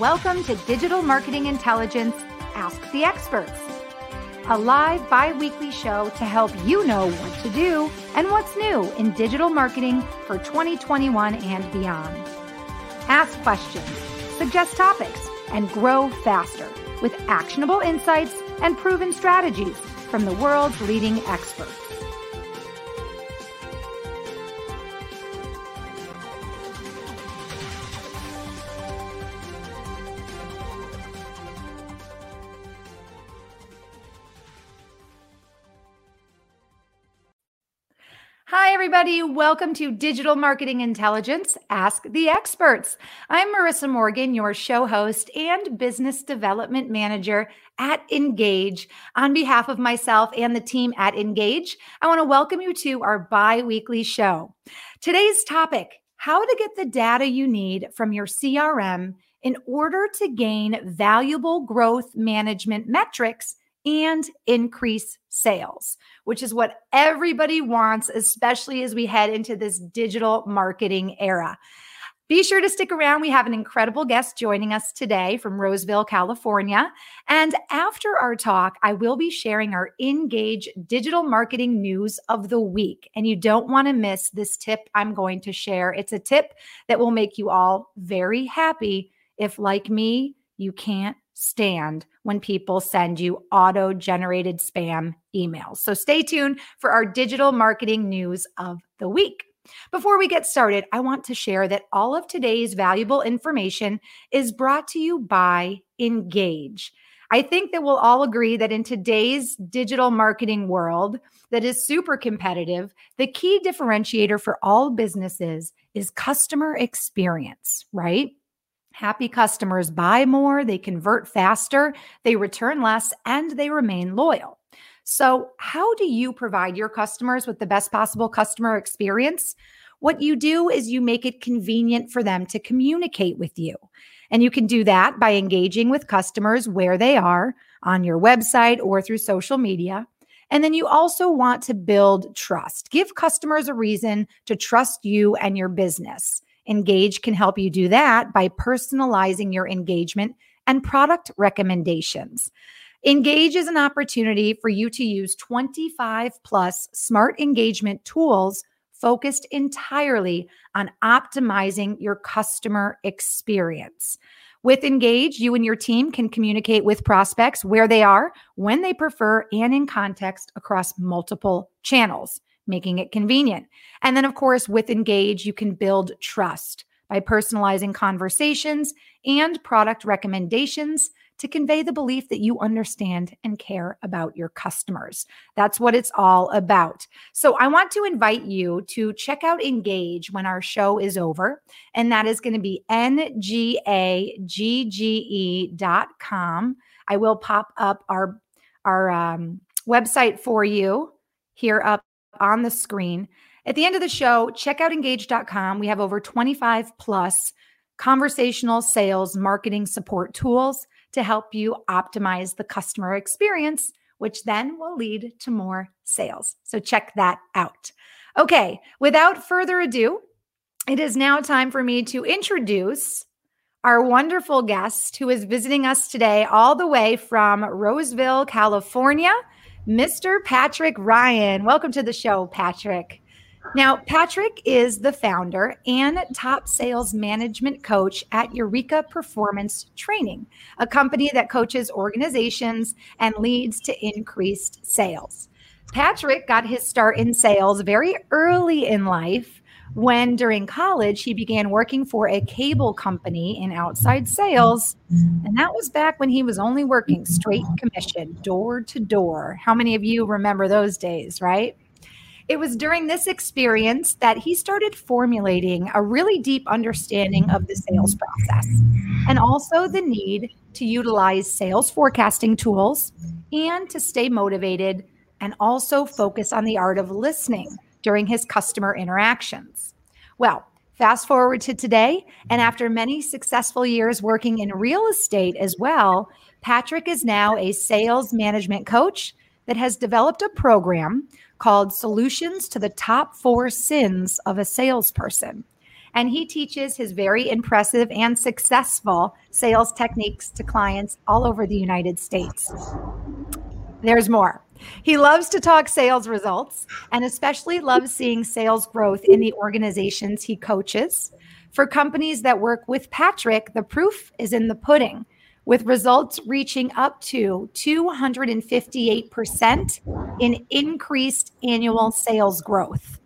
Welcome to Digital Marketing Intelligence Ask the Experts, a live bi weekly show to help you know what to do and what's new in digital marketing for 2021 and beyond. Ask questions, suggest topics, and grow faster with actionable insights and proven strategies from the world's leading experts. Everybody. Welcome to Digital Marketing Intelligence Ask the Experts. I'm Marissa Morgan, your show host and business development manager at Engage. On behalf of myself and the team at Engage, I want to welcome you to our bi weekly show. Today's topic how to get the data you need from your CRM in order to gain valuable growth management metrics and increase sales, which is what everybody wants, especially as we head into this digital marketing era. Be sure to stick around. We have an incredible guest joining us today from Roseville, California. And after our talk, I will be sharing our Engage digital marketing news of the week. And you don't want to miss this tip I'm going to share. It's a tip that will make you all very happy if, like me, you can't stand when people send you auto generated spam emails. So stay tuned for our digital marketing news of the week. Before we get started, I want to share that all of today's valuable information is brought to you by Engage. I think that we'll all agree that in today's digital marketing world that is super competitive, the key differentiator for all businesses is customer experience, right? Happy customers buy more, they convert faster, they return less, and they remain loyal. So, how do you provide your customers with the best possible customer experience? What you do is you make it convenient for them to communicate with you. And you can do that by engaging with customers where they are on your website or through social media. And then you also want to build trust. Give customers a reason to trust you and your business. Engage can help you do that by personalizing your engagement and product recommendations. Engage is an opportunity for you to use 25 plus smart engagement tools focused entirely on optimizing your customer experience. With Engage, you and your team can communicate with prospects where they are, when they prefer, and in context across multiple channels making it convenient. And then, of course, with Engage, you can build trust by personalizing conversations and product recommendations to convey the belief that you understand and care about your customers. That's what it's all about. So, I want to invite you to check out Engage when our show is over, and that is going to be engage.com. I will pop up our our um, website for you here up on the screen. At the end of the show, check out engage.com. We have over 25 plus conversational sales marketing support tools to help you optimize the customer experience, which then will lead to more sales. So check that out. Okay, without further ado, it is now time for me to introduce our wonderful guest who is visiting us today all the way from Roseville, California. Mr. Patrick Ryan. Welcome to the show, Patrick. Now, Patrick is the founder and top sales management coach at Eureka Performance Training, a company that coaches organizations and leads to increased sales. Patrick got his start in sales very early in life when during college he began working for a cable company in outside sales. Mm-hmm. And that was back when he was only working mm-hmm. straight commission, door to door. How many of you remember those days, right? It was during this experience that he started formulating a really deep understanding of the sales mm-hmm. process and also the need to utilize sales forecasting tools and to stay motivated and also focus on the art of listening during his customer interactions. Well, fast forward to today, and after many successful years working in real estate as well, Patrick is now a sales management coach that has developed a program called Solutions to the Top Four Sins of a Salesperson. and he teaches his very impressive and successful sales techniques to clients all over the United States. There's more. He loves to talk sales results and especially loves seeing sales growth in the organizations he coaches. For companies that work with Patrick, the proof is in the pudding, with results reaching up to 258% in increased annual sales growth.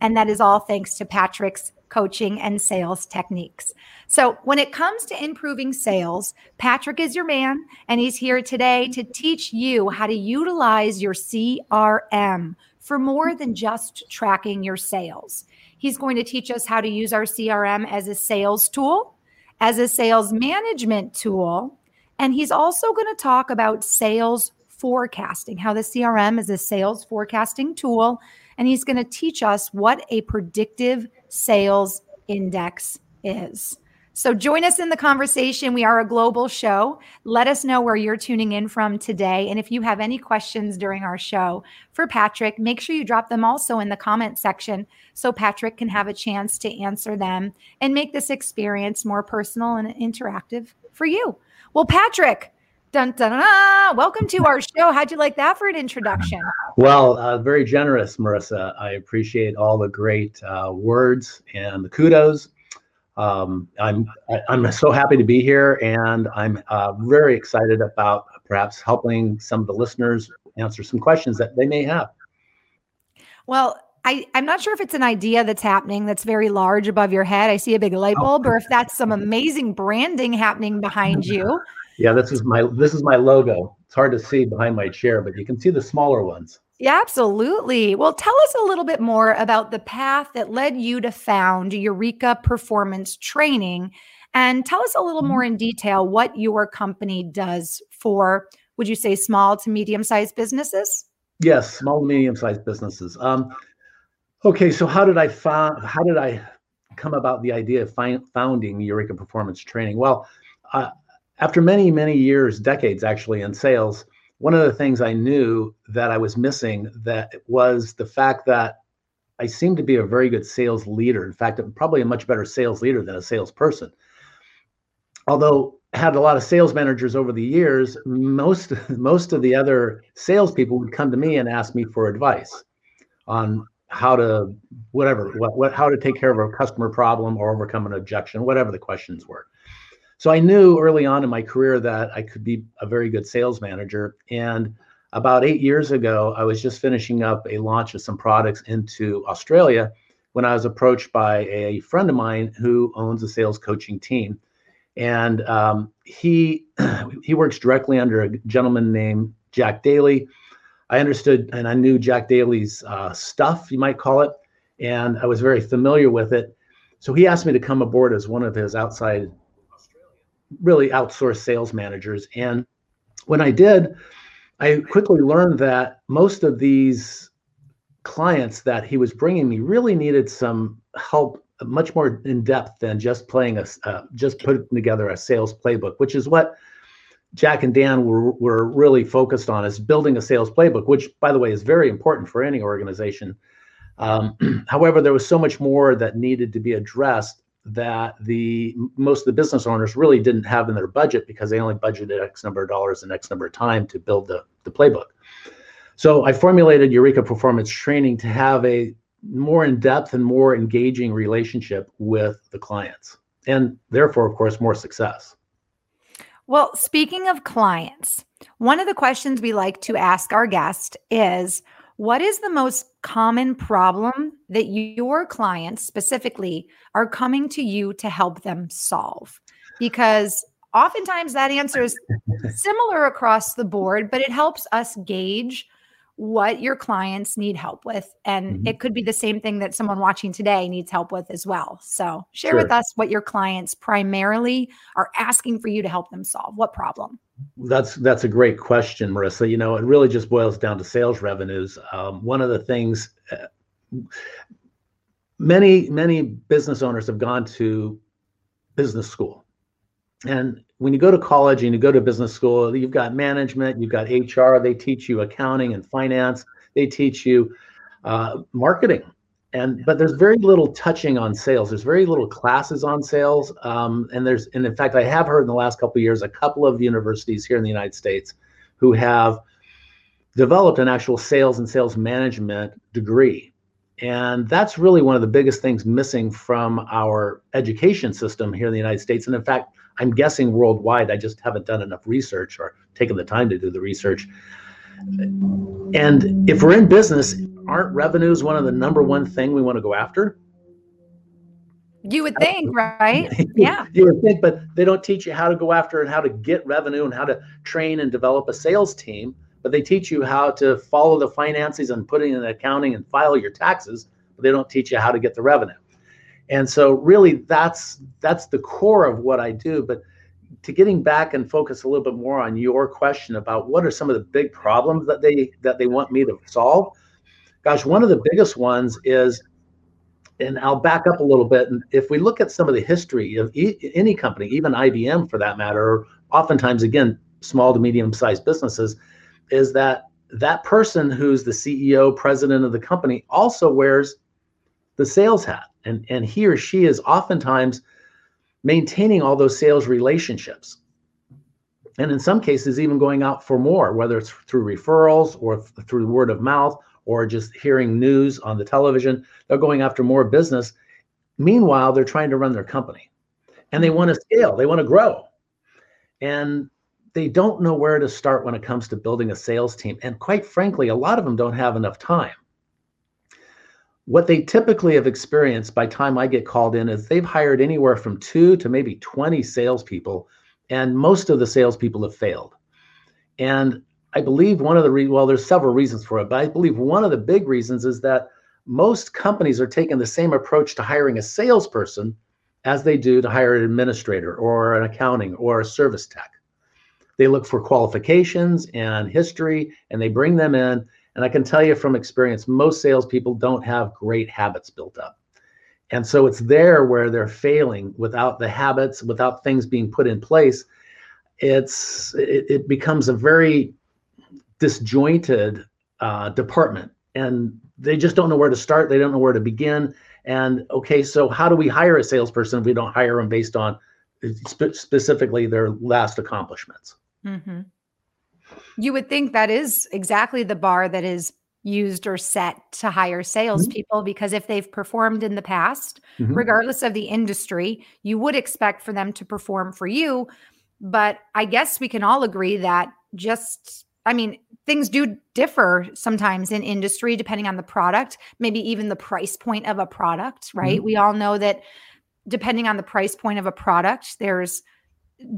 And that is all thanks to Patrick's coaching and sales techniques. So, when it comes to improving sales, Patrick is your man, and he's here today to teach you how to utilize your CRM for more than just tracking your sales. He's going to teach us how to use our CRM as a sales tool, as a sales management tool, and he's also going to talk about sales forecasting, how the CRM is a sales forecasting tool. And he's going to teach us what a predictive sales index is. So join us in the conversation. We are a global show. Let us know where you're tuning in from today. And if you have any questions during our show for Patrick, make sure you drop them also in the comment section so Patrick can have a chance to answer them and make this experience more personal and interactive for you. Well, Patrick, Dun, dun, dun, Welcome to our show. How'd you like that for an introduction? Well, uh, very generous, Marissa. I appreciate all the great uh, words and the kudos. Um, I'm I, am i am so happy to be here, and I'm uh, very excited about perhaps helping some of the listeners answer some questions that they may have. Well, I, I'm not sure if it's an idea that's happening that's very large above your head. I see a big light oh. bulb, oh. or if that's some amazing branding happening behind you. Yeah, this is my this is my logo. It's hard to see behind my chair, but you can see the smaller ones. Yeah, absolutely. Well, tell us a little bit more about the path that led you to found Eureka Performance Training and tell us a little more mm-hmm. in detail what your company does for would you say small to medium sized businesses? Yes, small to medium sized businesses. Um, okay, so how did I found how did I come about the idea of founding Eureka Performance Training? Well, uh, after many, many years, decades actually, in sales, one of the things I knew that I was missing that was the fact that I seemed to be a very good sales leader. In fact, I'm probably a much better sales leader than a salesperson. Although I had a lot of sales managers over the years, most most of the other salespeople would come to me and ask me for advice on how to whatever what, what how to take care of a customer problem or overcome an objection, whatever the questions were. So I knew early on in my career that I could be a very good sales manager. And about eight years ago, I was just finishing up a launch of some products into Australia when I was approached by a friend of mine who owns a sales coaching team. And um, he he works directly under a gentleman named Jack Daly. I understood and I knew Jack Daly's uh, stuff, you might call it, and I was very familiar with it. So he asked me to come aboard as one of his outside really outsourced sales managers. And when I did, I quickly learned that most of these clients that he was bringing me really needed some help much more in depth than just playing a uh, just putting together a sales playbook which is what jack and dan were, were really focused on is building a sales playbook which by the way is very important for any organization um, however there was so much more that needed to be addressed that the most of the business owners really didn't have in their budget because they only budgeted X number of dollars and X number of time to build the, the playbook. So I formulated Eureka Performance Training to have a more in-depth and more engaging relationship with the clients and therefore of course more success. Well, speaking of clients, one of the questions we like to ask our guest is what is the most common problem that your clients specifically are coming to you to help them solve? Because oftentimes that answer is similar across the board, but it helps us gauge what your clients need help with. And mm-hmm. it could be the same thing that someone watching today needs help with as well. So share sure. with us what your clients primarily are asking for you to help them solve. What problem? That's that's a great question, Marissa. You know, it really just boils down to sales revenues. Um, one of the things uh, many many business owners have gone to business school, and when you go to college and you go to business school, you've got management, you've got HR. They teach you accounting and finance. They teach you uh, marketing, and but there's very little touching on sales. There's very little classes on sales um, and there's and in fact i have heard in the last couple of years a couple of universities here in the united states who have developed an actual sales and sales management degree. And that's really one of the biggest things missing from our education system here in the united states. And in fact i'm guessing worldwide i just haven't done enough research or taken the time to do the research and if we're in business, aren't revenues one of the number one thing we want to go after? You would think, right? Yeah. you would think, but they don't teach you how to go after and how to get revenue and how to train and develop a sales team. But they teach you how to follow the finances and put in accounting and file your taxes. But they don't teach you how to get the revenue. And so, really, that's that's the core of what I do. But to getting back and focus a little bit more on your question about what are some of the big problems that they that they want me to solve. Gosh one of the biggest ones is and i'll back up a little bit and if we look at some of the history of e- any company even ibm for that matter oftentimes again small to medium sized businesses is that that person who's the ceo president of the company also wears the sales hat. And and he or she is oftentimes maintaining all those sales relationships. And in some cases, even going out for more, whether it's through referrals or through word of mouth or just hearing news on the television, they're going after more business. Meanwhile, they're trying to run their company and they want to scale, they want to grow. And they don't know where to start when it comes to building a sales team. And quite frankly, a lot of them don't have enough time what they typically have experienced by time I get called in is they've hired anywhere from two to maybe 20 salespeople, and most of the salespeople have failed. And I believe one of the re- well, there's several reasons for it, but I believe one of the big reasons is that most companies are taking the same approach to hiring a salesperson as they do to hire an administrator or an accounting or a service tech. They look for qualifications and history, and they bring them in and I can tell you from experience, most salespeople don't have great habits built up. And so it's there where they're failing without the habits, without things being put in place. It's it, it becomes a very disjointed uh, department, and they just don't know where to start. They don't know where to begin. And okay, so how do we hire a salesperson if we don't hire them based on spe- specifically their last accomplishments? Mm-hmm. You would think that is exactly the bar that is used or set to hire salespeople mm-hmm. because if they've performed in the past, mm-hmm. regardless of the industry, you would expect for them to perform for you. But I guess we can all agree that just, I mean, things do differ sometimes in industry depending on the product, maybe even the price point of a product, right? Mm-hmm. We all know that depending on the price point of a product, there's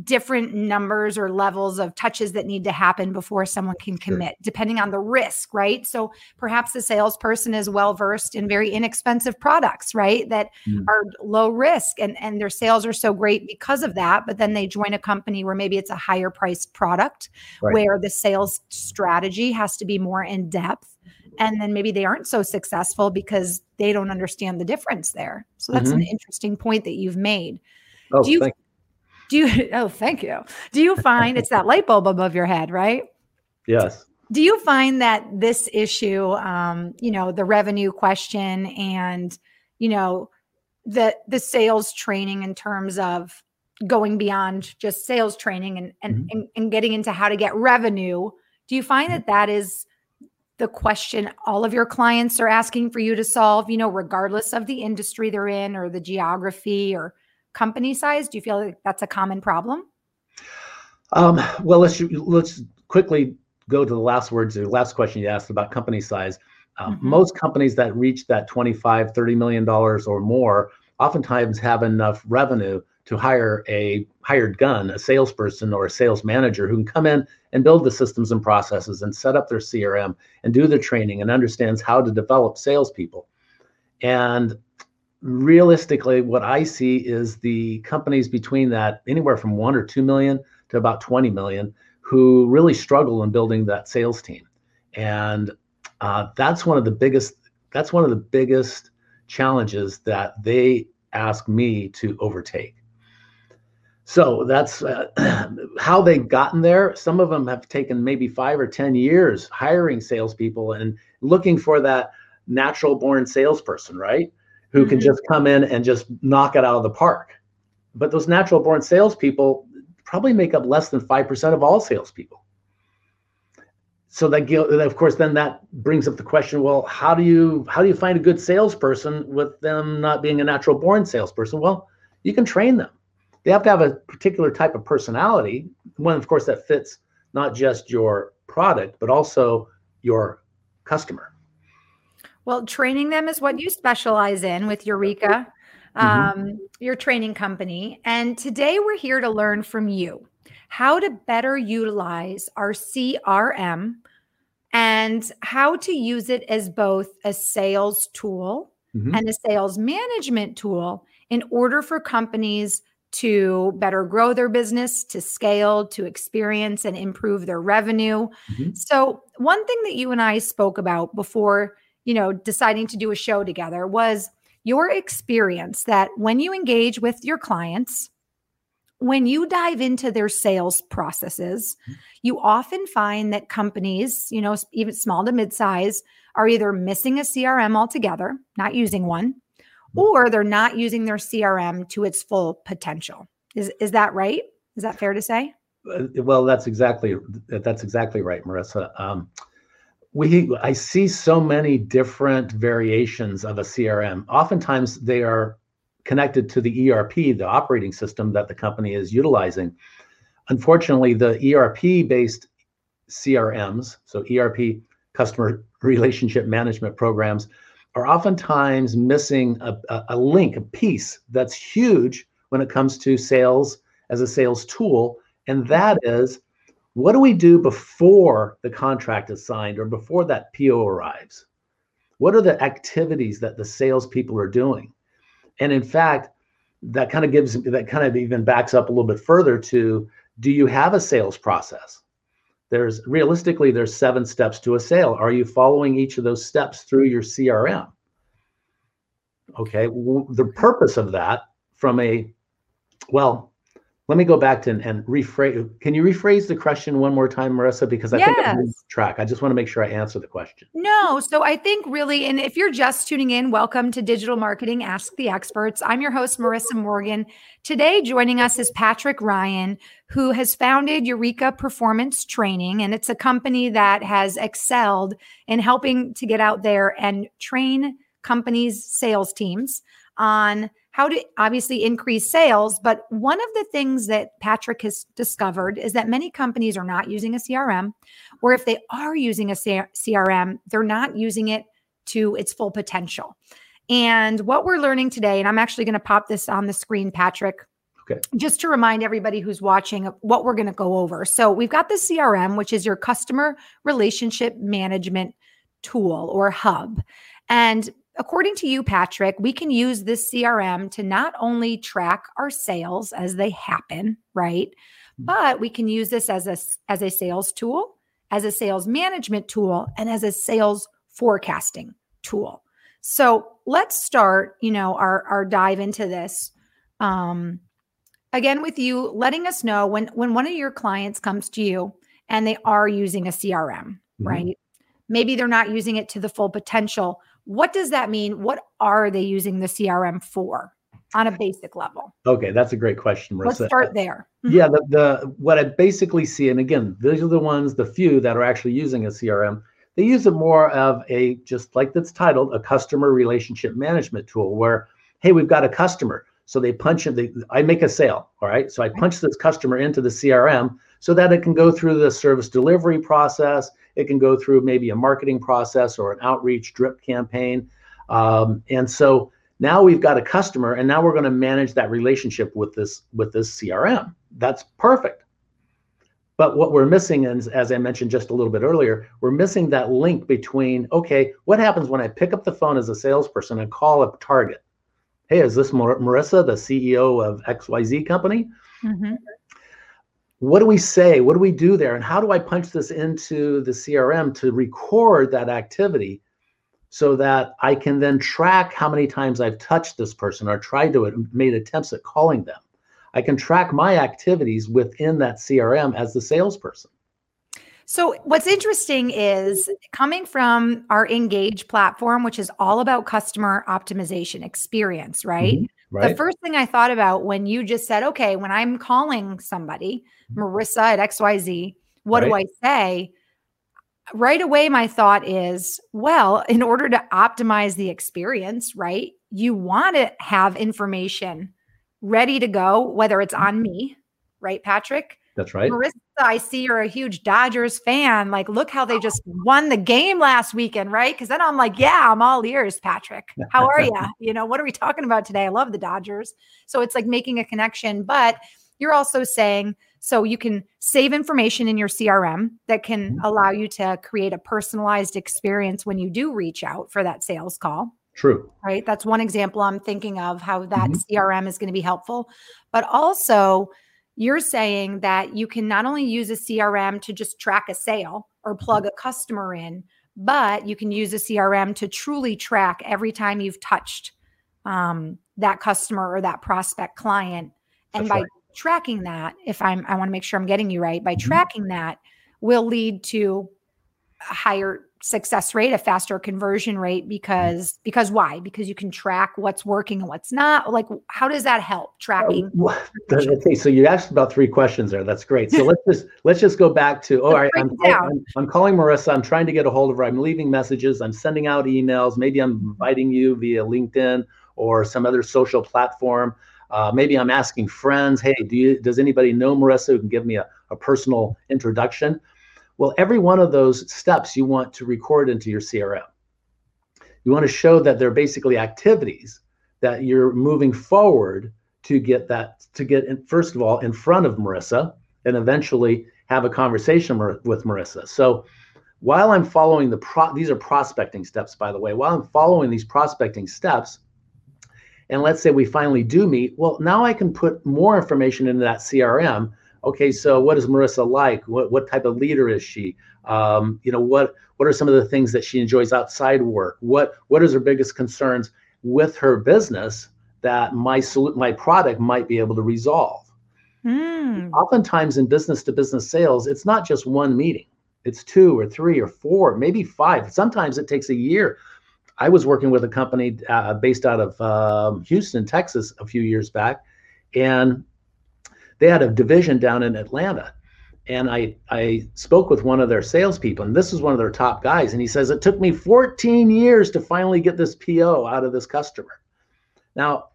different numbers or levels of touches that need to happen before someone can commit, sure. depending on the risk, right? So perhaps the salesperson is well versed in very inexpensive products, right? That mm. are low risk and, and their sales are so great because of that. But then they join a company where maybe it's a higher priced product right. where the sales strategy has to be more in depth. And then maybe they aren't so successful because they don't understand the difference there. So that's mm-hmm. an interesting point that you've made. Oh, Do you, thank do you oh thank you. Do you find it's that light bulb above your head right? Yes. Do you find that this issue um you know the revenue question and you know the the sales training in terms of going beyond just sales training and and, mm-hmm. and, and getting into how to get revenue do you find that that is the question all of your clients are asking for you to solve you know regardless of the industry they're in or the geography or company size? Do you feel like that's a common problem? Um, well, let's let's quickly go to the last words, the last question you asked about company size. Um, mm-hmm. Most companies that reach that 25, 30 million dollars or more oftentimes have enough revenue to hire a hired gun, a salesperson or a sales manager who can come in and build the systems and processes and set up their CRM and do the training and understands how to develop salespeople. And realistically, what I see is the companies between that anywhere from one or two million to about 20 million who really struggle in building that sales team. And uh, that's one of the biggest that's one of the biggest challenges that they ask me to overtake. So that's uh, how they've gotten there. Some of them have taken maybe five or 10 years hiring salespeople and looking for that natural born salesperson, right? Who mm-hmm. can just come in and just knock it out of the park. But those natural born salespeople probably make up less than 5% of all salespeople. So that, of course, then that brings up the question: Well, how do you how do you find a good salesperson with them not being a natural born salesperson? Well, you can train them. They have to have a particular type of personality, one, of course, that fits not just your product but also your customer. Well, training them is what you specialize in with Eureka, mm-hmm. um, your training company. And today we're here to learn from you how to better utilize our CRM and how to use it as both a sales tool mm-hmm. and a sales management tool in order for companies to better grow their business, to scale, to experience and improve their revenue. Mm-hmm. So, one thing that you and I spoke about before, you know, deciding to do a show together was your experience that when you engage with your clients, when you dive into their sales processes, mm-hmm. you often find that companies, you know, even small to mid-size, are either missing a CRM altogether, not using one, or they're not using their CRM to its full potential. Is is that right? Is that fair to say? Uh, well, that's exactly that's exactly right, Marissa. Um, we I see so many different variations of a CRM. Oftentimes, they are connected to the ERP, the operating system that the company is utilizing. Unfortunately, the ERP-based CRMs, so ERP customer relationship management programs, are oftentimes missing a, a, link, a piece that's huge when it comes to sales as a sales tool. And that is what do we do before the contract is signed or before that PO arrives? What are the activities that the salespeople are doing? And in fact, that kind of gives that kind of even backs up a little bit further to do you have a sales process? there's realistically there's seven steps to a sale are you following each of those steps through your crm okay the purpose of that from a well let me go back to and, rephrase. Can you rephrase the question one more time, Marissa? Because I yes. think I'm track. I just want to make sure I answer the question. No, so I think really, and if you're just tuning in, welcome to Digital Marketing Ask the Experts. I'm your host, Marissa Morgan. Today, joining us is Patrick Ryan, who has founded Eureka Performance Training, and it's a company that has excelled in helping to get out there and train companies' sales teams on how to obviously increase sales. But one of the things that Patrick has discovered is that many companies are not using a CRM, or if they are using a CRM, they're not using it to its full potential. And what we're learning today, and I'm actually going to pop this on the screen, Patrick. Okay. Just to remind everybody who's watching what we're going to go over. So, we've got the CRM, which is your customer relationship management tool or hub. And according to you, Patrick, we can use this CRM to not only track our sales as they happen, right? Hmm. But we can use this as a as a sales tool, as a sales management tool, and as a sales forecasting tool. So let's start, you know, our our dive into this. Um, again, with you letting us know when when one of your clients comes to you and they are using a CRM, mm-hmm. right? Maybe they're not using it to the full potential what does that mean? What are they using the CRM for on a basic level? Okay, that's a great question, Marissa. Let's start there. Mm-hmm. Yeah, the, the what I basically see, and again, these are the ones, the few that are actually using a CRM. They use it more of a just like that's titled a customer relationship management tool, where hey, we've got a customer. So they punch in, they, I make a sale. All right. So I punch this customer into the CRM so that it can go through the service delivery process. It can go through maybe a marketing process or an outreach drip campaign. Um, and so now we've got a customer and now we're going to manage that relationship with this with this crm that's perfect. But what we're missing is as i mentioned just a little bit earlier we're missing that link between okay what happens when i pick up the phone as a salesperson and call a target? Hey is this Mar- marissa the ceo of xyz company? Mm-hmm what do we say? What do we do there? And how do I punch this into the CRM to record that activity so that I can then track how many times I've touched this person or tried to made attempts at calling them? I can track my activities within that CRM as the salesperson. So, what's interesting is coming from our Engage platform, which is all about customer optimization experience, right? Mm-hmm. Right? The first thing I thought about when you just said, okay, when I'm calling somebody, mm-hmm. Marissa at XYZ, what right. do I say? Right away, my thought is, well, in order to optimize the experience, right, you want to have information ready to go, whether it's on me, right, Patrick? That's right. Marissa, I see you're a huge Dodgers fan. Like, look how they just won the game last weekend, right? Because then I'm like, yeah, I'm all ears, Patrick. How are you? you know, what are we talking about today? I love the Dodgers. So it's like making a connection. But you're also saying, so you can save information in your CRM that can mm-hmm. allow you to create a personalized experience when you do reach out for that sales call. True. Right. That's one example I'm thinking of how that mm-hmm. CRM is going to be helpful. But also, you're saying that you can not only use a CRM to just track a sale or plug a customer in, but you can use a CRM to truly track every time you've touched um, that customer or that prospect client. And That's by right. tracking that, if I'm, I want to make sure I'm getting you right, by mm-hmm. tracking that will lead to a higher success rate, a faster conversion rate mm-hmm. because because why? Because you can track what's working and what's not. Like how does that help tracking? okay, so you asked about three questions there. That's great. So let's just let's just go back to all right. I'm, I'm, I'm calling Marissa. I'm trying to get a hold of her. I'm leaving messages. I'm sending out emails. Maybe I'm inviting you via LinkedIn or some other social platform. Uh, maybe I'm asking friends, hey, do you does anybody know Marissa who can give me a, a personal introduction? Well, every one of those steps you want to record into your CRM. You want to show that they're basically activities that you're moving forward to get that to get in, first of all in front of Marissa and eventually have a conversation with Marissa. So while I'm following the pro these are prospecting steps by the way. While I'm following these prospecting steps and let's say we finally do meet, well now I can put more information into that CRM okay, so what is Marissa like? What what type of leader is she? Um, you know, what what are some of the things that she enjoys outside work? What what is her biggest concerns with her business that my my product might be able to resolve? Mm. Oftentimes in business to business sales, it's not just one meeting. It's two or three or four, maybe five. Sometimes it takes a year. I was working with a company uh, based out of um, Houston, Texas, a few years back, and they had a division down in Atlanta. And I, I spoke with one of their salespeople, and this is one of their top guys. And he says, It took me 14 years to finally get this PO out of this customer. Now,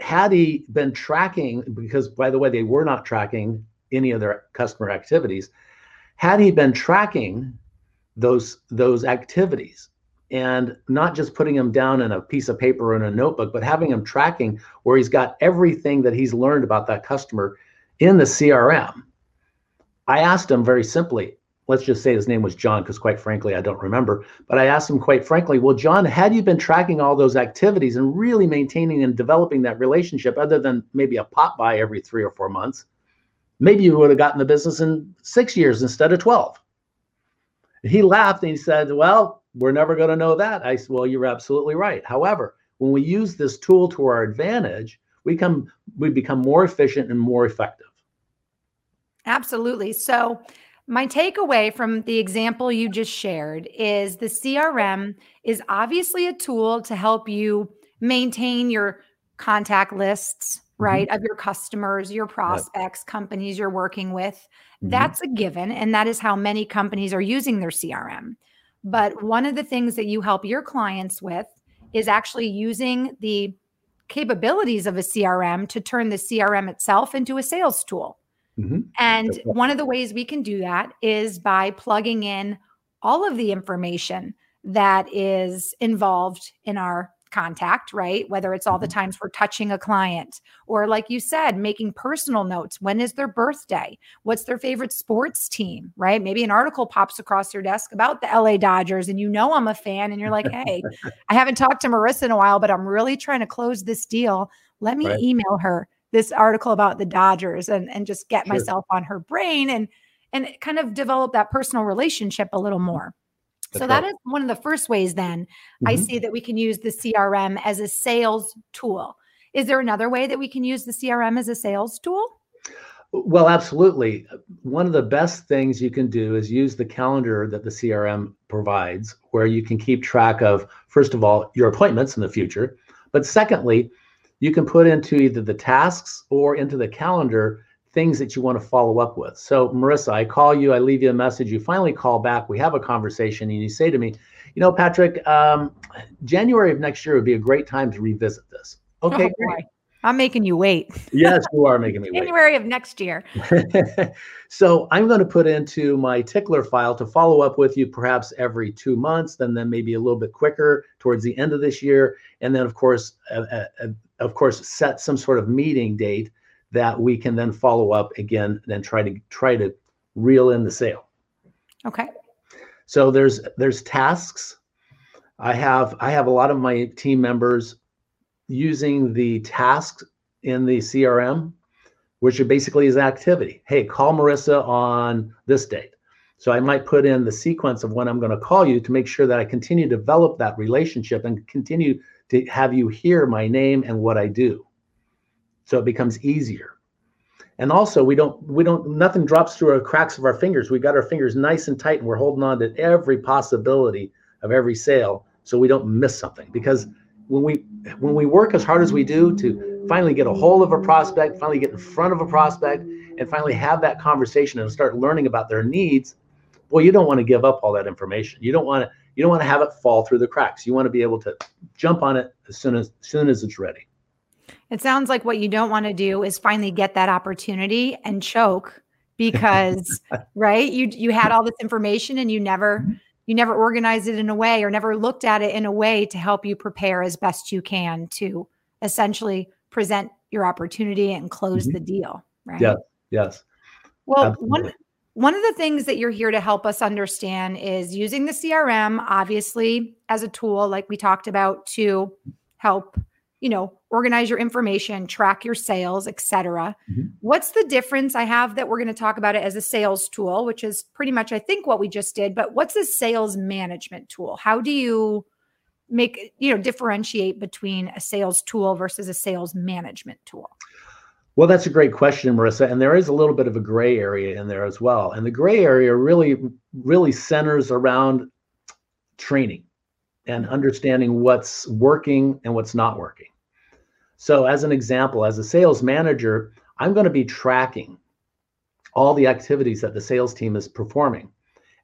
had he been tracking, because by the way, they were not tracking any of their customer activities, had he been tracking those those activities and not just putting them down in a piece of paper or in a notebook, but having him tracking where he's got everything that he's learned about that customer in the CRM. I asked him very simply, let's just say his name was John, because quite frankly, I don't remember. But I asked him quite frankly, well, John, had you been tracking all those activities and really maintaining and developing that relationship, other than maybe a pop by every three or four months, maybe you would have gotten the business in six years instead of 12. He laughed and he said, Well, we're never going to know that. I said, well, you're absolutely right. However, when we use this tool to our advantage, we come we become more efficient and more effective. Absolutely. So my takeaway from the example you just shared is the CRM is obviously a tool to help you maintain your contact lists, mm-hmm. right, mm-hmm. of your customers, your prospects, companies you're working with. Mm-hmm. That's a given. And that is how many companies are using their CRM. But one of the things that you help your clients with is actually using the capabilities of a CRM to turn the CRM itself into a sales tool. Mm-hmm. And one of the ways we can do that is by plugging in all of the information that is involved in our contact, right? Whether it's all the mm-hmm. times we're touching a client or, like you said, making personal notes. When is their birthday? What's their favorite sports team, right? Maybe an article pops across your desk about the LA Dodgers and you know I'm a fan and you're like, hey, I haven't talked to Marissa in a while, but I'm really trying to close this deal. Let me right. email her this article about the Dodgers and, and just get sure. myself on her brain and and kind of develop that personal relationship a little more. That's so right. that is one of the first ways then mm-hmm. I see that we can use the CRM as a sales tool. Is there another way that we can use the CRM as a sales tool? Well, absolutely. One of the best things you can do is use the calendar that the CRM provides, where you can keep track of, first of all, your appointments in the future. But secondly, you can put into either the tasks or into the calendar things that you want to follow up with. So, Marissa, I call you, I leave you a message, you finally call back, we have a conversation, and you say to me, you know, Patrick, um, January of next year would be a great time to revisit this. Okay, oh, great. I'm making you wait. yes, you are making me wait. January of next year. so I'm going to put into my tickler file to follow up with you perhaps every two months, then then maybe a little bit quicker towards the end of this year, and then of course, uh, uh, uh of course, set some sort of meeting date that we can then follow up again and try to try to reel in the sale. Okay. So there's there's tasks. I have I have a lot of my team members using the tasks in the CRM, which are basically is activity. Hey, call Marissa on this date. So I might put in the sequence of when I'm going to call you to make sure that I continue to develop that relationship and continue to have you hear my name and what I do so it becomes easier. And also we don't we don't nothing drops through our cracks of our fingers. We got our fingers nice and tight and we're holding on to every possibility of every sale so we don't miss something. Because when we when we work as hard as we do to finally get a hold of a prospect finally get in front of a prospect and finally have that conversation and start learning about their needs well you don't want to give up all that information. You don't want to you don't want to have it fall through the cracks. You want to be able to jump on it as soon as, as soon as it's ready it sounds like what you don't want to do is finally get that opportunity and choke because right you you had all this information and you never you never organized it in a way or never looked at it in a way to help you prepare as best you can to essentially present your opportunity and close mm-hmm. the deal right yes yes well Absolutely. one one of the things that you're here to help us understand is using the crm obviously as a tool like we talked about to help you know, organize your information, track your sales, etc. Mm-hmm. What's the difference? I have that we're going to talk about it as a sales tool, which is pretty much I think what we just did, but what's a sales management tool? How do you make, you know, differentiate between a sales tool versus a sales management tool? Well, that's a great question, Marissa. And there is a little bit of a gray area in there as well. And the gray area really, really centers around training and understanding what's working and what's not working. So, as an example, as a sales manager, I'm going to be tracking all the activities that the sales team is performing.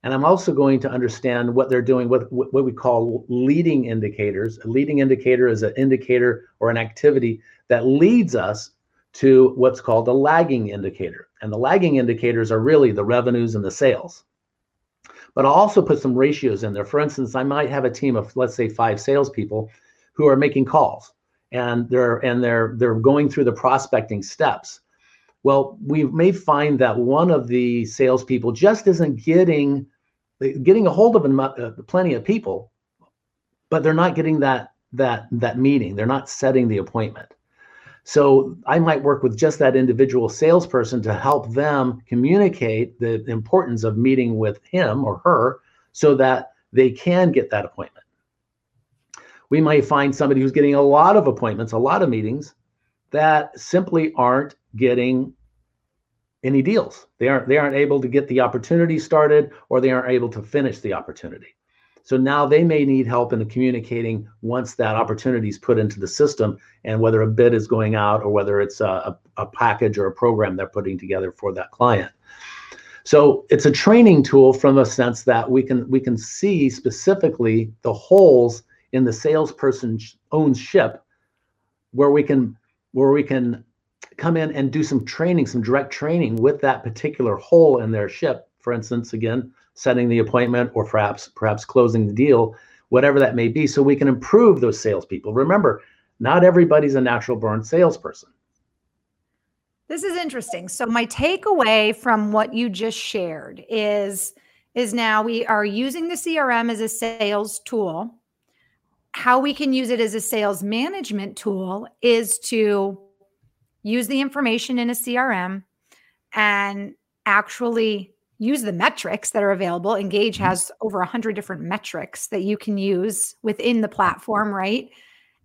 And I'm also going to understand what they're doing with what we call leading indicators. A leading indicator is an indicator or an activity that leads us to what's called a lagging indicator. And the lagging indicators are really the revenues and the sales. But I'll also put some ratios in there. For instance, I might have a team of, let's say, five salespeople who are making calls and they're and they're they're going through the prospecting steps. Well, we may find that one of the salespeople just isn't getting getting a hold of uh, plenty of people, but they're not getting that that that meeting. They're not setting the appointment. So I might work with just that individual salesperson to help them communicate the importance of meeting with him or her so that they can get that appointment we might find somebody who's getting a lot of appointments, a lot of meetings that simply aren't getting any deals. They aren't they aren't able to get the opportunity started or they aren't able to finish the opportunity. So now they may need help in communicating once that opportunity is put into the system and whether a bid is going out or whether it's a, a package or a program they're putting together for that client. So it's a training tool from a sense that we can we can see specifically the holes in the salesperson's own ship where we can where we can come in and do some training some direct training with that particular hole in their ship for instance again setting the appointment or perhaps perhaps closing the deal whatever that may be so we can improve those salespeople. Remember not everybody's a natural born salesperson. This is interesting. So my takeaway from what you just shared is is now we are using the crm as a sales tool. How we can use it as a sales management tool is to use the information in a CRM and actually use the metrics that are available. Engage mm-hmm. has over 100 different metrics that you can use within the platform, right?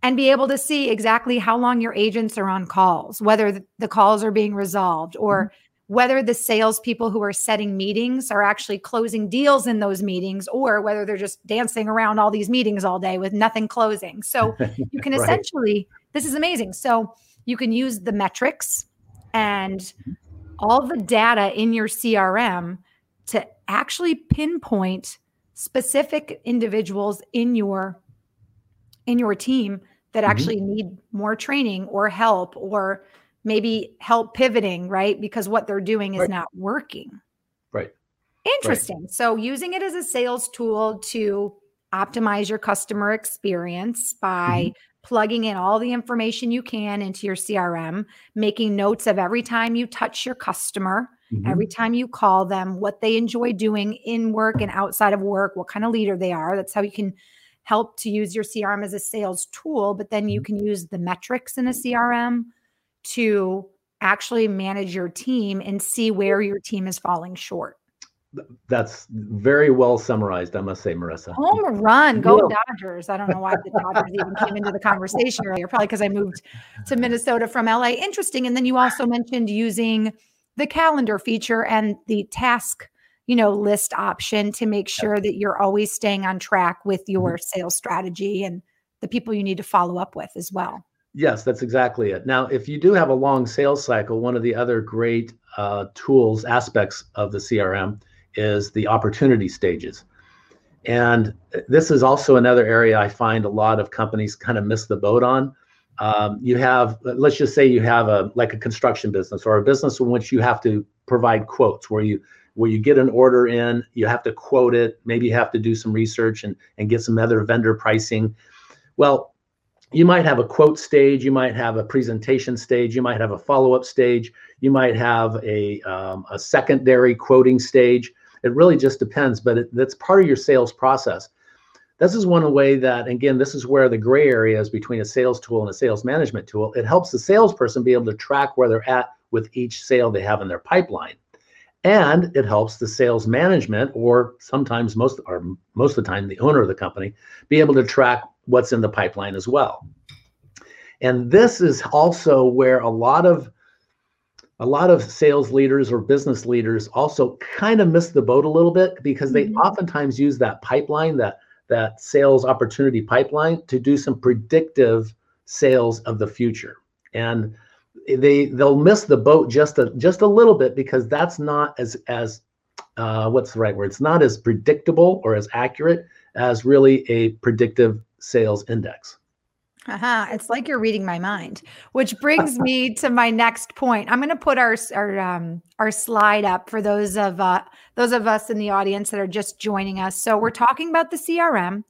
And be able to see exactly how long your agents are on calls, whether the calls are being resolved or mm-hmm. whether the salespeople who are setting meetings are actually closing deals in those meetings or whether they're just dancing around all these meetings all day with nothing closing. So you can right. essentially, this is amazing. So you can use the metrics and all the data in your CRM to actually pinpoint specific individuals in your in your team that mm-hmm. actually mm-hmm. need more training or help or maybe help pivoting, right? Because what they're doing is right. not working. Right. Interesting. Right. So using it as a sales tool to optimize your customer experience by mm-hmm. Plugging in all the information you can into your CRM, making notes of every time you touch your customer, mm-hmm. every time you call them, what they enjoy doing in work and outside of work, what kind of leader they are. That's how you can help to use your CRM as a sales tool, but then you mm-hmm. can use the metrics in a CRM to actually manage your team and see where your team is falling short. That's very well summarized, I must say, Marissa. Home run, go yeah. Dodgers. I don't know why the Dodgers even came into the conversation earlier, probably because I moved to Minnesota from LA. Interesting. And then you also mentioned using the calendar feature and the task you know list option to make sure that you're always staying on track with your mm-hmm. sales strategy and the people you need to follow up with as well Yes, that's exactly it. Now, if you do have a long sales cycle, one of the other great uh, tools, aspects of the CRM is the opportunity stages. And this is also another area I find a lot of companies kind of miss the boat on. Um, you have, let's just say you have a like a construction business or a business in which you have to provide quotes where you where you get an order in, you have to quote it, maybe you have to do some research and, and get some other vendor pricing. Well, you might have a quote stage, you might have a presentation stage, you might have a follow-up stage, you might have a, um, a secondary quoting stage. It really just depends, but it, that's part of your sales process. This is one way that, again, this is where the gray area is between a sales tool and a sales management tool. It helps the salesperson be able to track where they're at with each sale they have in their pipeline. And it helps the sales management, or sometimes most or most of the time the owner of the company, be able to track what's in the pipeline as well. And this is also where a lot of a lot of sales leaders or business leaders also kind of miss the boat a little bit because they mm-hmm. oftentimes use that pipeline, that that sales opportunity pipeline to do some predictive sales of the future. And they they'll miss the boat just a just a little bit because that's not as as uh, what's the right word? It's not as predictable or as accurate as really a predictive sales index. Uh-huh. It's like you're reading my mind, which brings me to my next point. I'm going to put our our um, our slide up for those of uh, those of us in the audience that are just joining us. So we're talking about the CRM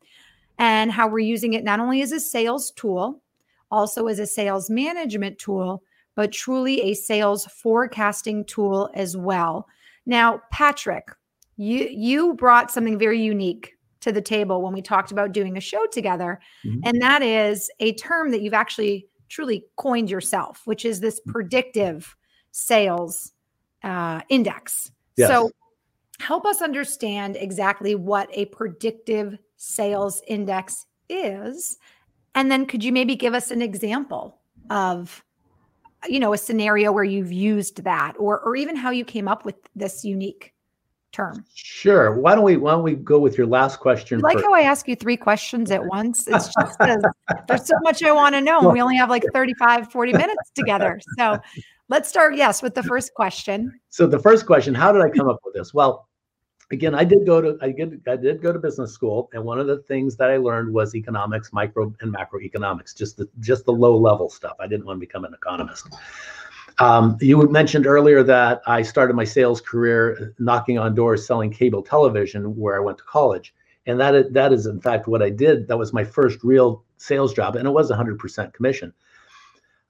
and how we're using it not only as a sales tool, also as a sales management tool, but truly a sales forecasting tool as well. Now, Patrick, you you brought something very unique to the table when we talked about doing a show together. Mm-hmm. And that is a term that you've actually truly coined yourself, which is this mm-hmm. predictive sales uh, index. Yes. So, help us understand exactly what a predictive sales index is. And then, could you maybe give us an example of you know a scenario where you've used that or or even how you came up with this unique term? Sure. Why don't we why don't we go with your last question? You like first? how I ask you three questions at once? It's just because there's so much I want to know. And we only have like 35, 40 minutes together. So let's start, yes, with the first question. So the first question, how did I come up with this? Well, again, I did go to I did I did go to business school, and one of the things that I learned was economics, micro and macroeconomics, just the just the low level stuff. I didn't want to become an economist. Um, you mentioned earlier that I started my sales career knocking on doors selling cable television where I went to college. And that that is, in fact, what I did. That was my first real sales job, and it was 100% commission.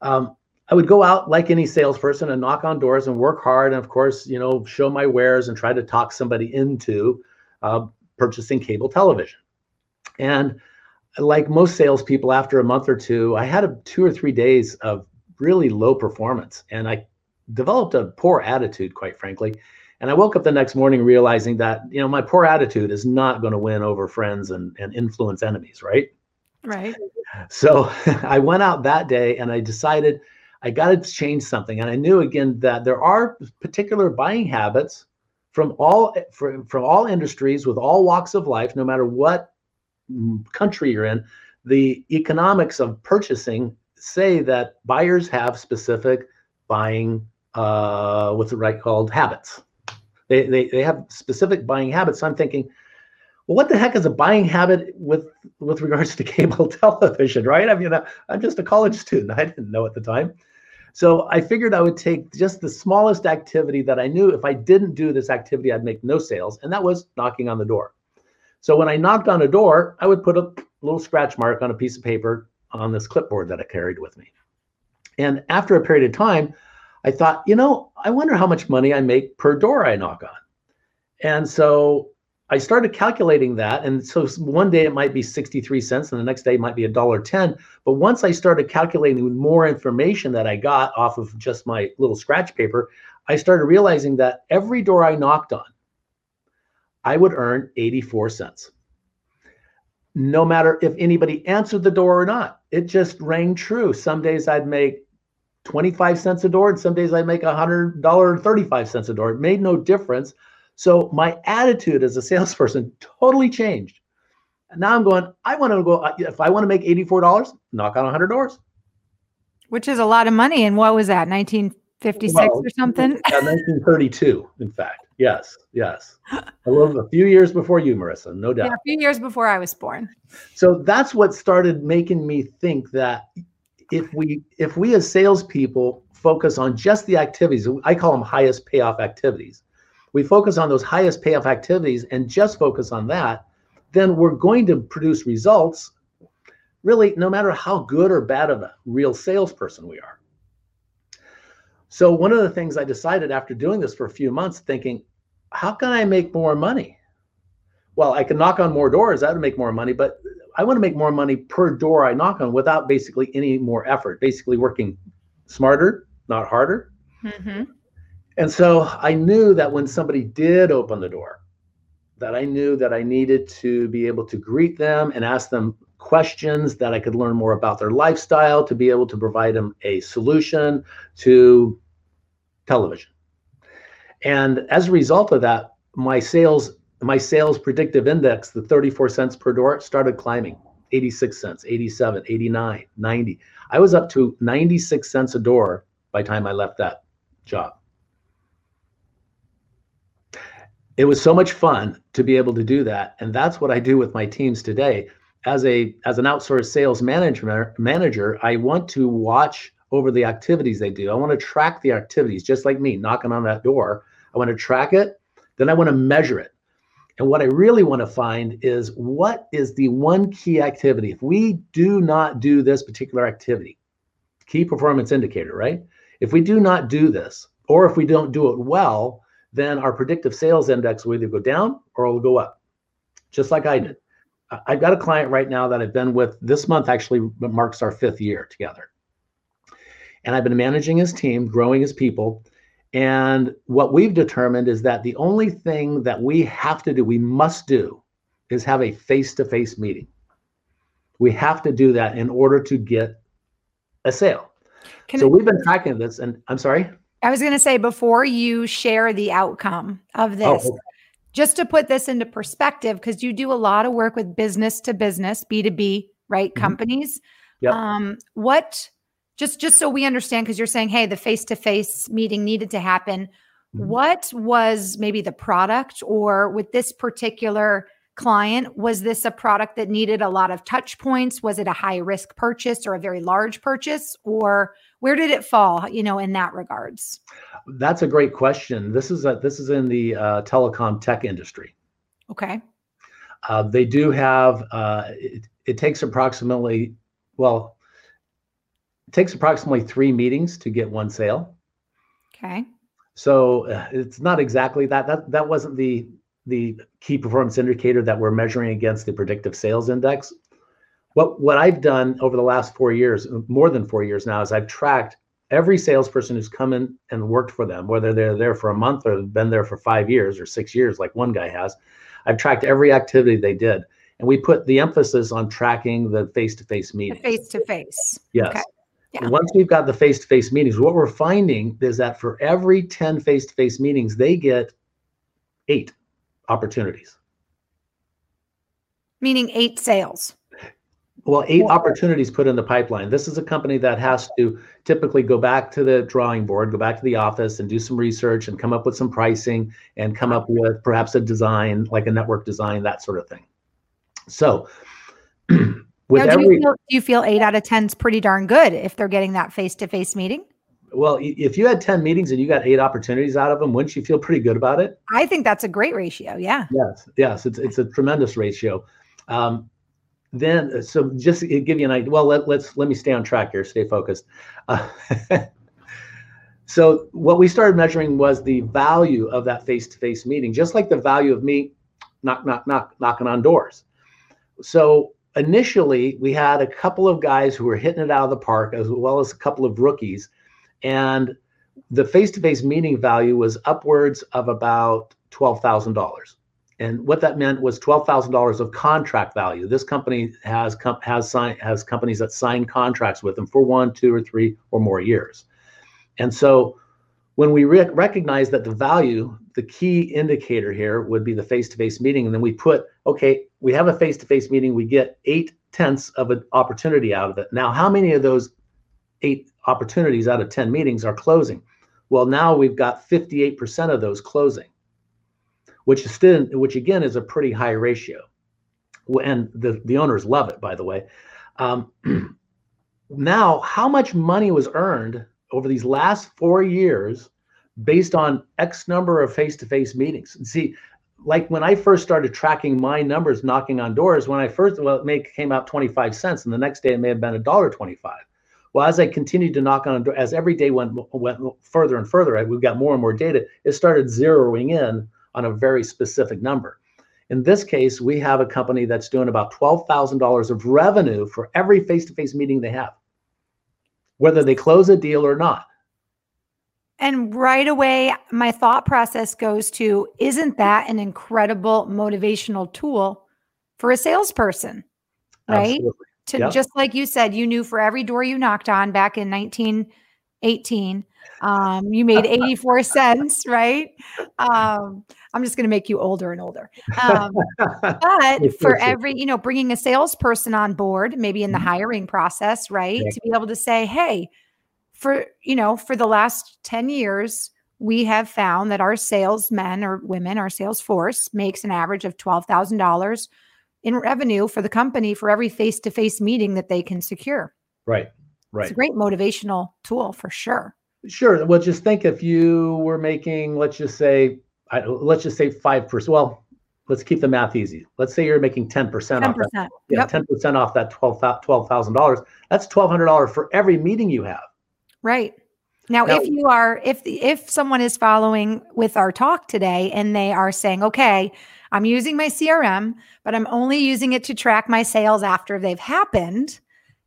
Um, I would go out like any salesperson and knock on doors and work hard, and of course, you know, show my wares and try to talk somebody into uh, purchasing cable television. And like most salespeople, after a month or two, I had a, two or three days of really low performance. And I developed a poor attitude, quite frankly. And I woke up the next morning realizing that, you know, my poor attitude is not going to win over friends and, and influence enemies, right? Right. So I went out that day and I decided I got to change something. And I knew again that there are particular buying habits from all from, from all industries with all walks of life, no matter what mm, country you're in. The economics of purchasing say that buyers have specific buying uh, what's it right called habits. They, they they have specific buying habits. So I'm thinking, well, what the heck is a buying habit with with regards to cable television, right? I mean, I'm just a college student. I didn't know at the time. So I figured I would take just the smallest activity that I knew if I didn't do this activity, I'd make no sales, and that was knocking on the door. So when I knocked on a door, I would put a little scratch mark on a piece of paper on this clipboard that I carried with me. And after a period of time, I thought, you know, I wonder how much money I make per door I knock on. And so I started calculating that. And so one day it might be 63 cents and the next day it might be a dollar 10. But once I started calculating more information that I got off of just my little scratch paper, I started realizing that every door I knocked on, I would earn 84 cents. No matter if anybody answered the door or not, it just rang true. Some days I'd make 25 cents a door, and some days I'd make $100 35 cents a door. It made no difference so my attitude as a salesperson totally changed. And now I'm going, I want to go, uh, if I want to make $84, knock on 100 doors. Which is a lot of money. And what was that, 1956 well, or something? Yeah, 1932, in fact. Yes, yes. a little, a few years before you, Marissa, no doubt. Yeah, a few years before I was born. So that's what started making me think that if we if we as salespeople focus on just the activities, I call them highest payoff activities we focus on those highest payoff activities and just focus on that, then we're going to produce results really no matter how good or bad of a real salesperson we are. So, one of the things I decided after doing this for a few months, thinking, how can I make more money? Well, I can knock on more doors, that would make more money, but I want to make more money per door I knock on without basically any more effort, basically working smarter, not harder. Mm-hmm. And so I knew that when somebody did open the door, that I knew that I needed to be able to greet them and ask them questions that I could learn more about their lifestyle to be able to provide them a solution to television. And as a result of that, my sales my sales predictive index, the 34 cents per door, started climbing. 86 cents, 87, 89, 90. I was up to 96 cents a door by time I left that job. it was so much fun to be able to do that and that's what i do with my teams today as a as an outsourced sales manager manager i want to watch over the activities they do i want to track the activities just like me knocking on that door i want to track it then i want to measure it and what i really want to find is what is the one key activity if we do not do this particular activity key performance indicator right if we do not do this or if we don't do it well then our predictive sales index will either go down or it'll go up, just like I did. I've got a client right now that I've been with this month, actually marks our fifth year together. And I've been managing his team, growing his people. And what we've determined is that the only thing that we have to do, we must do, is have a face to face meeting. We have to do that in order to get a sale. Can so we've been tracking this, and I'm sorry. I was going to say before you share the outcome of oh, this, oh, okay. just to put this into perspective, because you do a lot of work with business to business, B2B, right? Mm-hmm. Companies. Yep. Um, what just just so we understand, because you're saying, hey, the face-to-face meeting needed to happen. Mm-hmm. What was maybe the product or with this particular client was this a product that needed a lot of touch points? Was it a high risk purchase or a very large purchase? Or where did it fall you know in that regards? That's a great question. This is a, this is in the uh, telecom tech industry. Okay. Uh, they do have uh, it, it takes approximately well it takes approximately three meetings to get one sale okay so uh, it's not exactly that that that wasn't the the key performance indicator that we're measuring against the predictive sales index what what I've done over the last four years, more than four years now, is I've tracked every salesperson who's come in and worked for them, whether they're there for a month or been there for five years or six years, like one guy has. I've tracked every activity they did, and we put the emphasis on tracking the face-to-face meeting. Face-to-face. Yes. Okay. Yeah. Once we've got the face to face meetings, what we're finding is that for every 10 face to face meetings, they get eight opportunities. Meaning eight sales. Well, eight opportunities put in the pipeline. This is a company that has to typically go back to the drawing board, go back to the office and do some research and come up with some pricing and come up with perhaps a design, like a network design, that sort of thing. So, with now, do, every, you feel, do you feel eight out of 10 is pretty darn good if they're getting that face to face meeting? Well, if you had 10 meetings and you got eight opportunities out of them, wouldn't you feel pretty good about it? I think that's a great ratio. Yeah. Yes. Yes. It's, it's a tremendous ratio. Um, then, so just to give you an idea, well, let, let's, let me stay on track here, stay focused. Uh, so what we started measuring was the value of that face-to-face meeting, just like the value of me knock, knock, knock, knocking on doors. So initially we had a couple of guys who were hitting it out of the park as well as a couple of rookies. And the face-to-face meeting value was upwards of about $12,000 and what that meant was $12,000 of contract value. This company has com- has signed has companies that sign contracts with them for one two or three or more years. And so when we re- recognize that the value the key indicator here would be the face-to-face meeting and then we put okay we have a face-to-face meeting we get eight tenths of an opportunity out of it. Now how many of those eight opportunities out of 10 meetings are closing? Well now we've got 58% of those closing which is still which again is a pretty high ratio. And the, the owners love it by the way. Um, now how much money was earned over these last four years based on X number of face-to-face meetings. And see, like when I first started tracking my numbers knocking on doors, when I first well, it may came out 25 cents, and the next day it may have been a dollar 25. Well, as I continued to knock on, as every day went went further and further, we've got more and more data. It started zeroing in on a very specific number. In this case, we have a company that's doing about $12,000 of revenue for every face-to-face meeting they have, whether they close a deal or not. And right away, my thought process goes to isn't that an incredible motivational tool for a salesperson? Right. Absolutely. To yep. just like you said, you knew for every door you knocked on back in 1918, um, you made 84 cents, right? Um, I'm just going to make you older and older. Um, but for every, you know, bringing a salesperson on board, maybe in the mm-hmm. hiring process, right? To be able to say, hey, for you know for the last 10 years we have found that our salesmen or women our sales force makes an average of $12,000 in revenue for the company for every face-to-face meeting that they can secure right right it's a great motivational tool for sure sure well just think if you were making let's just say let's just say 5% well let's keep the math easy. Let's say you're making 10%, 10%. off that. Yeah, yep. 10% off that $12,000. $12, that's $1,200 for every meeting you have. Right. Now, now, if you are, if if someone is following with our talk today and they are saying, okay, I'm using my CRM, but I'm only using it to track my sales after they've happened.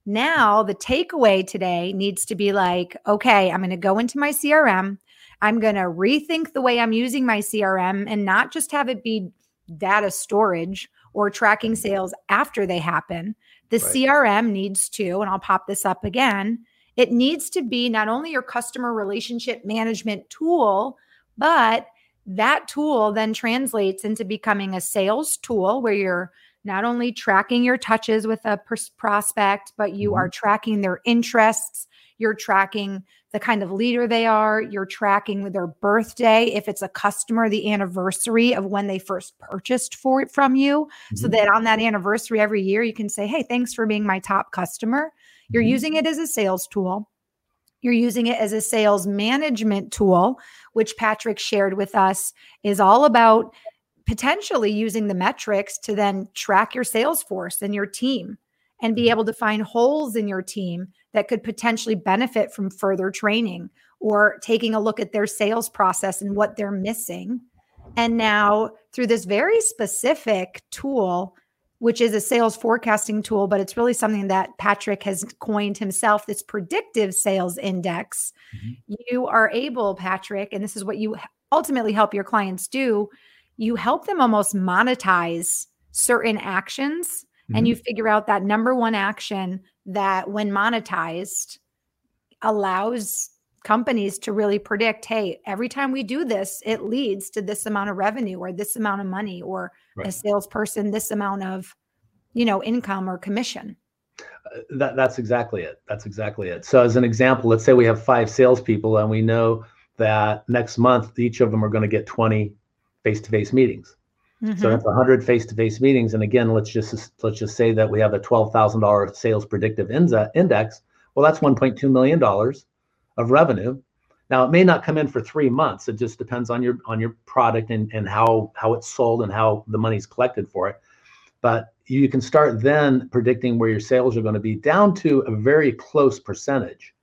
Now, the takeaway today needs to be like, okay, I'm going to go into my CRM. I'm going to rethink the way I'm using my CRM and not just have it be data storage or tracking mm-hmm. sales after they happen. The right. CRM needs to, and I'll pop this up again, it needs to be not only your customer relationship management tool, but that tool then translates into becoming a sales tool where you're not only tracking your touches with a pers- prospect, but you mm-hmm. are tracking their interests. You're tracking the kind of leader they are. You're tracking their birthday. If it's a customer, the anniversary of when they first purchased for it from you. Mm-hmm. So that on that anniversary every year, you can say, Hey, thanks for being my top customer. You're mm-hmm. using it as a sales tool. You're using it as a sales management tool, which Patrick shared with us is all about potentially using the metrics to then track your sales force and your team and be mm-hmm. able to find holes in your team that could potentially benefit from further training or taking a look at their sales process and what they're missing. And now, through this very specific tool, which is a sales forecasting tool, but it's really something that Patrick has coined himself this predictive sales index. Mm-hmm. You are able, Patrick, and this is what you ultimately help your clients do. You help them almost monetize certain actions mm-hmm. and you figure out that number one action that, when monetized, allows companies to really predict hey every time we do this it leads to this amount of revenue or this amount of money or right. a salesperson this amount of you know income or commission uh, that, that's exactly it that's exactly it so as an example let's say we have five salespeople and we know that next month each of them are going to get 20 face-to-face meetings mm-hmm. so that's 100 face-to-face meetings and again let's just let's just say that we have a $12000 sales predictive index well that's 1.2 million dollars of revenue. Now it may not come in for three months. It just depends on your on your product and, and how how it's sold and how the money's collected for it. But you can start then predicting where your sales are going to be down to a very close percentage,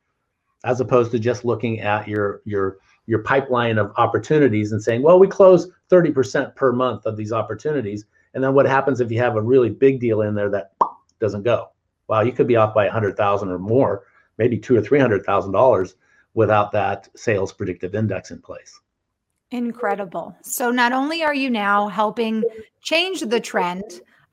as opposed to just looking at your your your pipeline of opportunities and saying, well, we close 30% per month of these opportunities. And then what happens if you have a really big deal in there that doesn't go? Well, you could be off by a hundred thousand or more maybe two or three hundred thousand dollars without that sales predictive index in place. Incredible. So not only are you now helping change the trend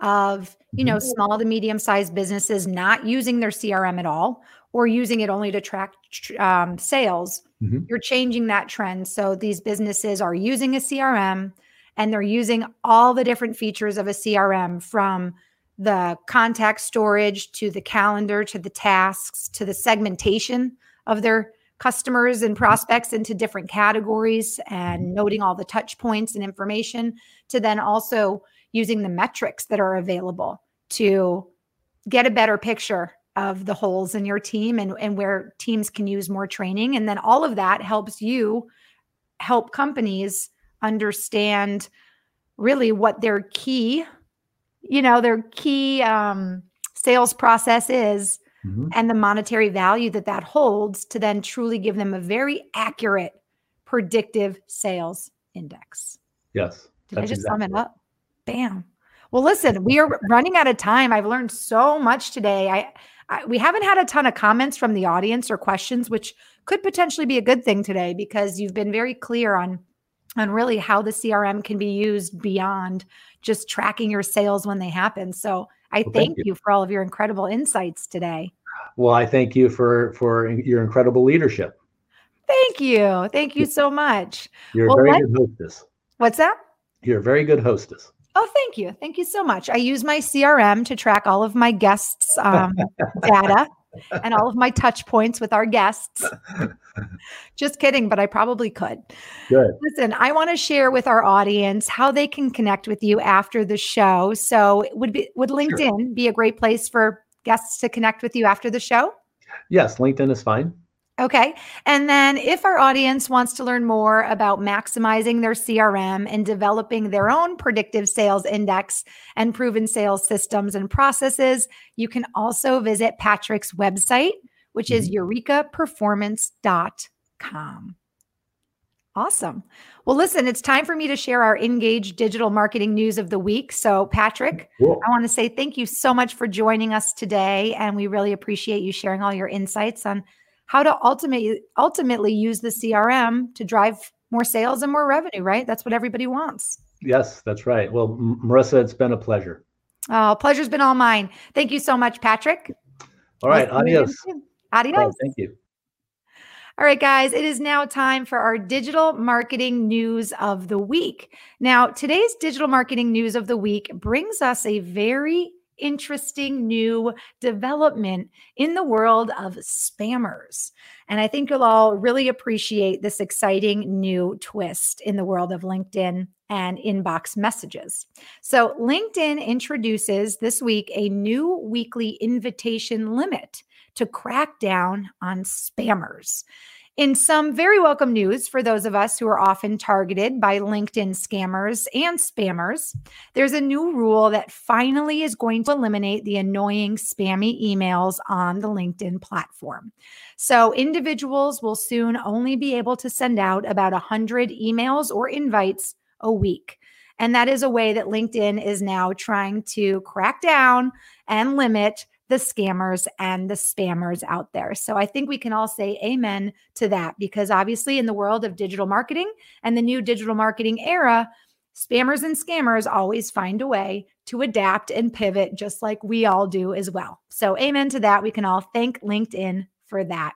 of, you know, mm-hmm. small to medium sized businesses not using their CRM at all or using it only to track um, sales, mm-hmm. you're changing that trend. So these businesses are using a CRM and they're using all the different features of a CRM from the contact storage to the calendar to the tasks to the segmentation of their customers and prospects into different categories and mm-hmm. noting all the touch points and information to then also using the metrics that are available to get a better picture of the holes in your team and, and where teams can use more training. And then all of that helps you help companies understand really what their key you know their key um, sales process is mm-hmm. and the monetary value that that holds to then truly give them a very accurate predictive sales index. Yes did i just exactly sum it. up? Bam. Well listen we are running out of time. I've learned so much today. I, I we haven't had a ton of comments from the audience or questions which could potentially be a good thing today because you've been very clear on on really how the crm can be used beyond just tracking your sales when they happen. So I well, thank, thank you. you for all of your incredible insights today. Well, I thank you for for your incredible leadership. Thank you. Thank you so much. You're well, a very good hostess. What's that? You're a very good hostess. Oh, thank you. Thank you so much. I use my CRM to track all of my guests' um, data and all of my touch points with our guests. Just kidding, but I probably could. Good. Listen, I want to share with our audience how they can connect with you after the show. So, would be would LinkedIn sure. be a great place for guests to connect with you after the show? Yes, LinkedIn is fine. Okay. And then if our audience wants to learn more about maximizing their CRM and developing their own predictive sales index and proven sales systems and processes, you can also visit Patrick's website, which is mm-hmm. eurekaperformance.com. Awesome. Well, listen, it's time for me to share our Engage digital marketing news of the week. So, Patrick, cool. I want to say thank you so much for joining us today. And we really appreciate you sharing all your insights on how to ultimately ultimately use the CRM to drive more sales and more revenue, right? That's what everybody wants. Yes, that's right. Well, Marissa, it's been a pleasure. Oh, pleasure's been all mine. Thank you so much, Patrick. All right, adios. Adios. Right, thank you. All right, guys, it is now time for our digital marketing news of the week. Now, today's digital marketing news of the week brings us a very interesting new development in the world of spammers. And I think you'll all really appreciate this exciting new twist in the world of LinkedIn and inbox messages. So, LinkedIn introduces this week a new weekly invitation limit to crack down on spammers. In some very welcome news for those of us who are often targeted by LinkedIn scammers and spammers, there's a new rule that finally is going to eliminate the annoying spammy emails on the LinkedIn platform. So, individuals will soon only be able to send out about 100 emails or invites a week. And that is a way that LinkedIn is now trying to crack down and limit the scammers and the spammers out there. So I think we can all say amen to that because obviously, in the world of digital marketing and the new digital marketing era, spammers and scammers always find a way to adapt and pivot just like we all do as well. So, amen to that. We can all thank LinkedIn for that.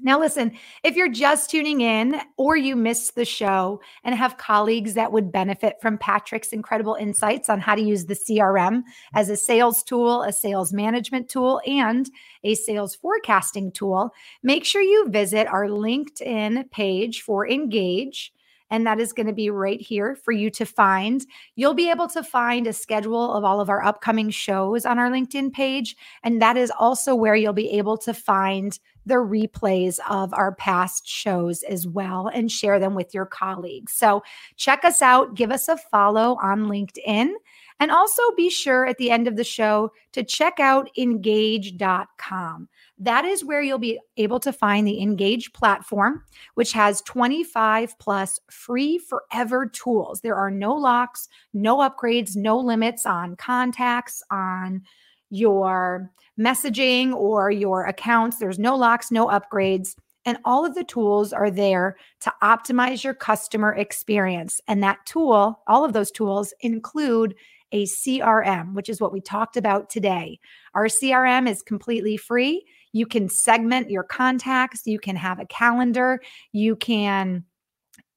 Now, listen, if you're just tuning in or you missed the show and have colleagues that would benefit from Patrick's incredible insights on how to use the CRM as a sales tool, a sales management tool, and a sales forecasting tool, make sure you visit our LinkedIn page for Engage and that is going to be right here for you to find. You'll be able to find a schedule of all of our upcoming shows on our LinkedIn page. And that is also where you'll be able to find the replays of our past shows as well and share them with your colleagues. So check us out, give us a follow on LinkedIn. And also be sure at the end of the show to check out engage.com. That is where you'll be able to find the Engage platform, which has 25 plus free forever tools. There are no locks, no upgrades, no limits on contacts, on your messaging or your accounts. There's no locks, no upgrades. And all of the tools are there to optimize your customer experience. And that tool, all of those tools include a CRM, which is what we talked about today. Our CRM is completely free. You can segment your contacts, you can have a calendar, you can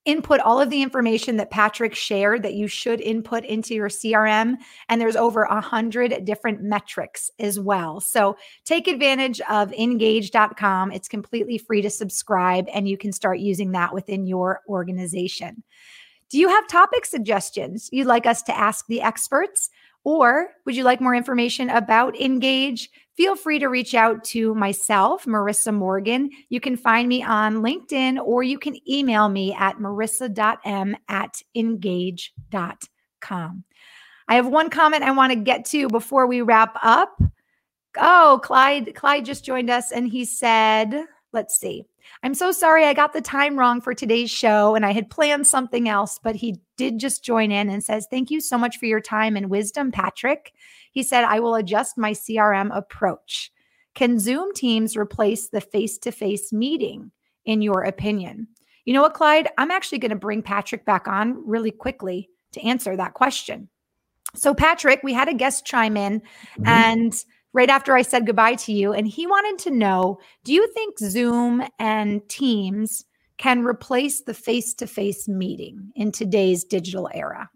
input all of the information that Patrick shared that you should input into your CRM. And there's over a hundred different metrics as well. So take advantage of engage.com. It's completely free to subscribe and you can start using that within your organization. Do you have topic suggestions you'd like us to ask the experts? Or would you like more information about Engage? Feel free to reach out to myself, Marissa Morgan. You can find me on LinkedIn or you can email me at marissa.m at engage.com. I have one comment I want to get to before we wrap up. Oh, Clyde, Clyde just joined us and he said, let's see. I'm so sorry I got the time wrong for today's show and I had planned something else, but he did just join in and says, Thank you so much for your time and wisdom, Patrick. He said, I will adjust my CRM approach. Can Zoom Teams replace the face to face meeting, in your opinion? You know what, Clyde? I'm actually going to bring Patrick back on really quickly to answer that question. So, Patrick, we had a guest chime in mm-hmm. and right after I said goodbye to you. And he wanted to know do you think Zoom and Teams can replace the face to face meeting in today's digital era?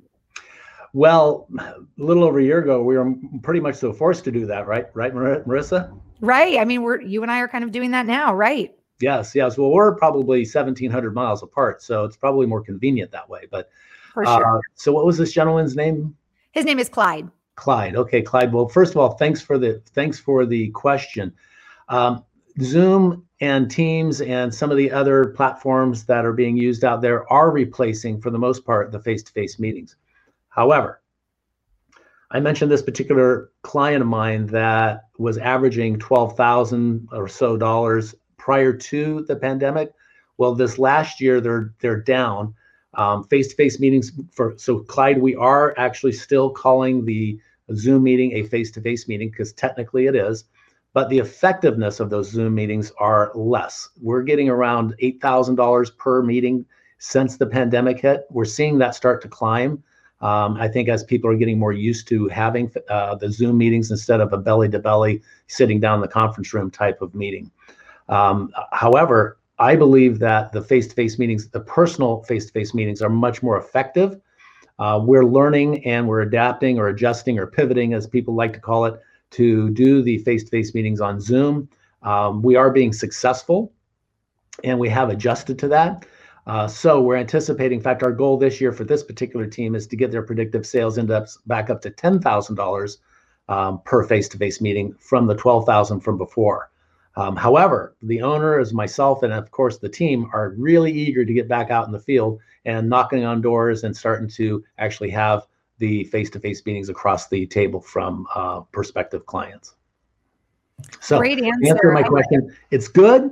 Well, a little over a year ago, we were pretty much so forced to do that, right? Right, Marissa? Right. I mean, we're you and I are kind of doing that now, right? Yes, yes. Well, we're probably 1,700 miles apart, so it's probably more convenient that way. But for sure. Uh, so, what was this gentleman's name? His name is Clyde. Clyde. Okay, Clyde. Well, first of all, thanks for the thanks for the question. Um, Zoom and Teams and some of the other platforms that are being used out there are replacing, for the most part, the face-to-face meetings. However, I mentioned this particular client of mine that was averaging twelve thousand or so dollars prior to the pandemic. Well, this last year they're they're down. Um, face-to-face meetings for so Clyde, we are actually still calling the Zoom meeting a face to face meeting because technically it is, but the effectiveness of those Zoom meetings are less. We're getting around $8,000 per meeting since the pandemic hit. We're seeing that start to climb. Um, I think as people are getting more used to having uh, the Zoom meetings instead of a belly to belly sitting down in the conference room type of meeting. Um, however, I believe that the face to face meetings, the personal face to face meetings, are much more effective uh, we're learning and we're adapting or adjusting or pivoting, as people like to call it, to do the face to face meetings on Zoom. Um, we are being successful and we have adjusted to that. Uh, so we're anticipating, in fact, our goal this year for this particular team is to get their predictive sales index back up to $10,000 um, per face-to-face meeting from the 12,000 from before. Um, however, the owner, as myself, and of course the team, are really eager to get back out in the field and knocking on doors and starting to actually have the face-to-face meetings across the table from uh, prospective clients. So, Great answer. answer my question, it's good,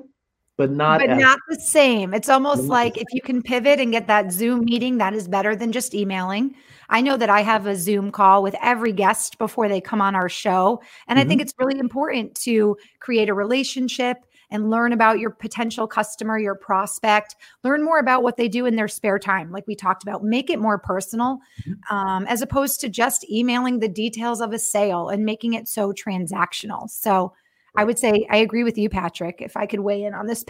but not but as, not the same. It's almost like if you can pivot and get that Zoom meeting, that is better than just emailing. I know that I have a Zoom call with every guest before they come on our show, and mm-hmm. I think mm-hmm. it's really important to create a relationship and learn about your potential customer, your prospect, learn more about what they do in their spare time. Like we talked about, make it more personal mm-hmm. um, as opposed to just emailing the details of a sale and making it so transactional. So I would say I agree with you, Patrick. If I could weigh in on this